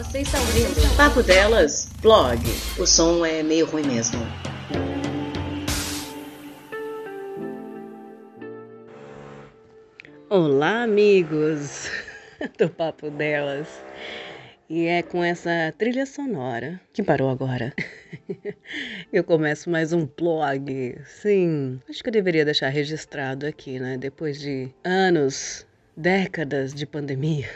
Você está ouvindo Papo Delas, blog. O som é meio ruim mesmo. Olá, amigos do Papo Delas. E é com essa trilha sonora que parou agora. eu começo mais um blog. Sim, acho que eu deveria deixar registrado aqui, né? Depois de anos, décadas de pandemia.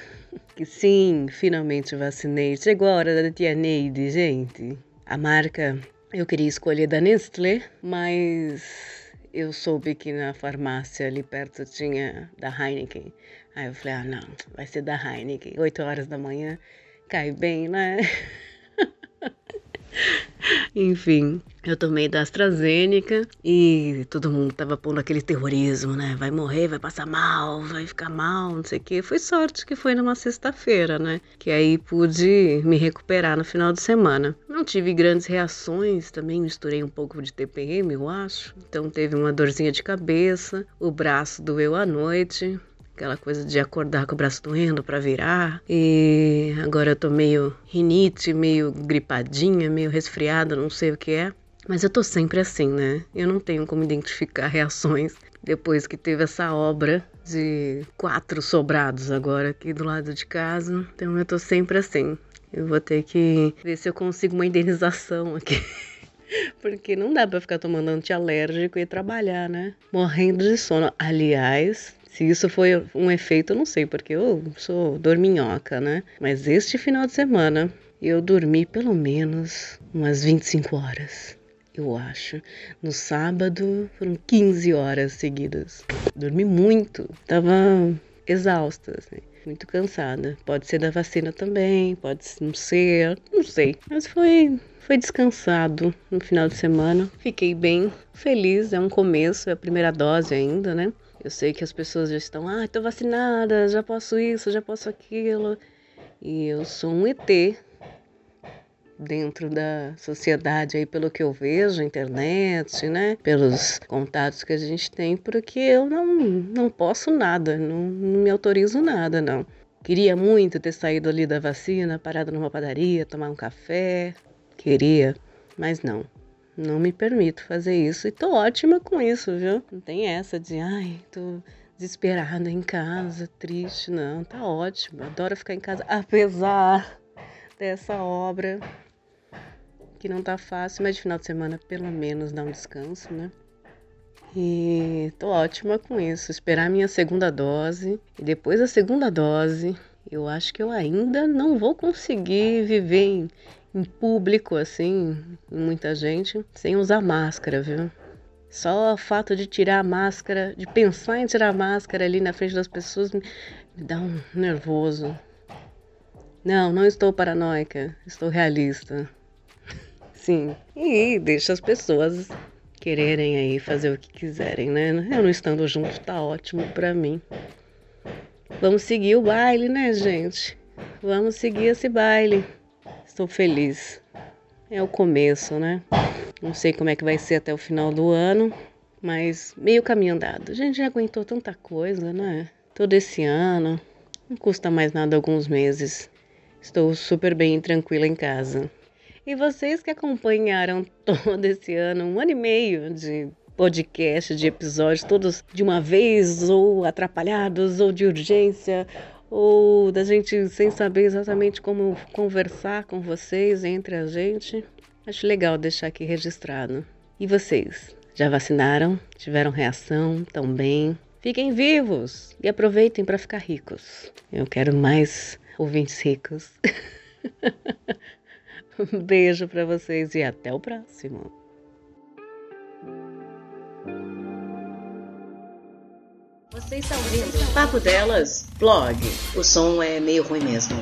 Sim, finalmente vacinei. Chegou a hora da tia Neide, gente. A marca eu queria escolher da Nestlé, mas eu soube que na farmácia ali perto tinha da Heineken. Aí eu falei, ah não, vai ser da Heineken. 8 horas da manhã, cai bem, né? Enfim, eu tomei da AstraZeneca e todo mundo tava pondo aquele terrorismo, né? Vai morrer, vai passar mal, vai ficar mal, não sei o quê. Foi sorte que foi numa sexta-feira, né? Que aí pude me recuperar no final de semana. Não tive grandes reações, também misturei um pouco de TPM, eu acho. Então teve uma dorzinha de cabeça, o braço doeu à noite, aquela coisa de acordar com o braço doendo para virar. E agora eu tô meio rinite, meio gripadinha, meio resfriada, não sei o que é. Mas eu tô sempre assim, né? Eu não tenho como identificar reações depois que teve essa obra de quatro sobrados agora aqui do lado de casa. Então eu tô sempre assim. Eu vou ter que ver se eu consigo uma indenização aqui. Porque não dá para ficar tomando antialérgico e trabalhar, né? Morrendo de sono. Aliás, se isso foi um efeito, eu não sei, porque eu sou dorminhoca, né? Mas este final de semana eu dormi pelo menos umas 25 horas, eu acho. No sábado foram 15 horas seguidas. Dormi muito, tava exausta, assim, muito cansada. Pode ser da vacina também, pode não ser, não sei. Mas foi foi descansado no final de semana. Fiquei bem feliz, é um começo, é a primeira dose ainda, né? Eu sei que as pessoas já estão, ah, estou vacinada, já posso isso, já posso aquilo. E eu sou um ET dentro da sociedade aí pelo que eu vejo, internet, né, pelos contatos que a gente tem, porque eu não, não posso nada, não, não me autorizo nada, não. Queria muito ter saído ali da vacina, parado numa padaria, tomar um café, queria, mas não. Não me permito fazer isso e tô ótima com isso, viu? Não tem essa de, ai, tô desesperada em casa, triste, não. Tá ótimo. Adoro ficar em casa, apesar dessa obra que não tá fácil, mas de final de semana pelo menos dá um descanso, né? E tô ótima com isso. Esperar minha segunda dose e depois da segunda dose, eu acho que eu ainda não vou conseguir viver em, em público, assim, muita gente, sem usar máscara, viu? Só o fato de tirar a máscara, de pensar em tirar a máscara ali na frente das pessoas, me, me dá um nervoso. Não, não estou paranoica, estou realista. Sim, e deixa as pessoas quererem aí fazer o que quiserem, né? Eu não estando junto tá ótimo para mim. Vamos seguir o baile, né, gente? Vamos seguir esse baile. Estou feliz. É o começo, né? Não sei como é que vai ser até o final do ano, mas meio caminho andado. A gente já aguentou tanta coisa, né? Todo esse ano. Não custa mais nada alguns meses. Estou super bem e tranquila em casa. E vocês que acompanharam todo esse ano, um ano e meio de podcast, de episódios, todos de uma vez, ou atrapalhados, ou de urgência, ou da gente sem saber exatamente como conversar com vocês entre a gente. Acho legal deixar aqui registrado. E vocês? Já vacinaram? Tiveram reação? Estão bem? Fiquem vivos e aproveitem para ficar ricos. Eu quero mais ouvintes ricos. um beijo para vocês e até o próximo. Você está ouvindo Papo Delas, blog. O som é meio ruim mesmo.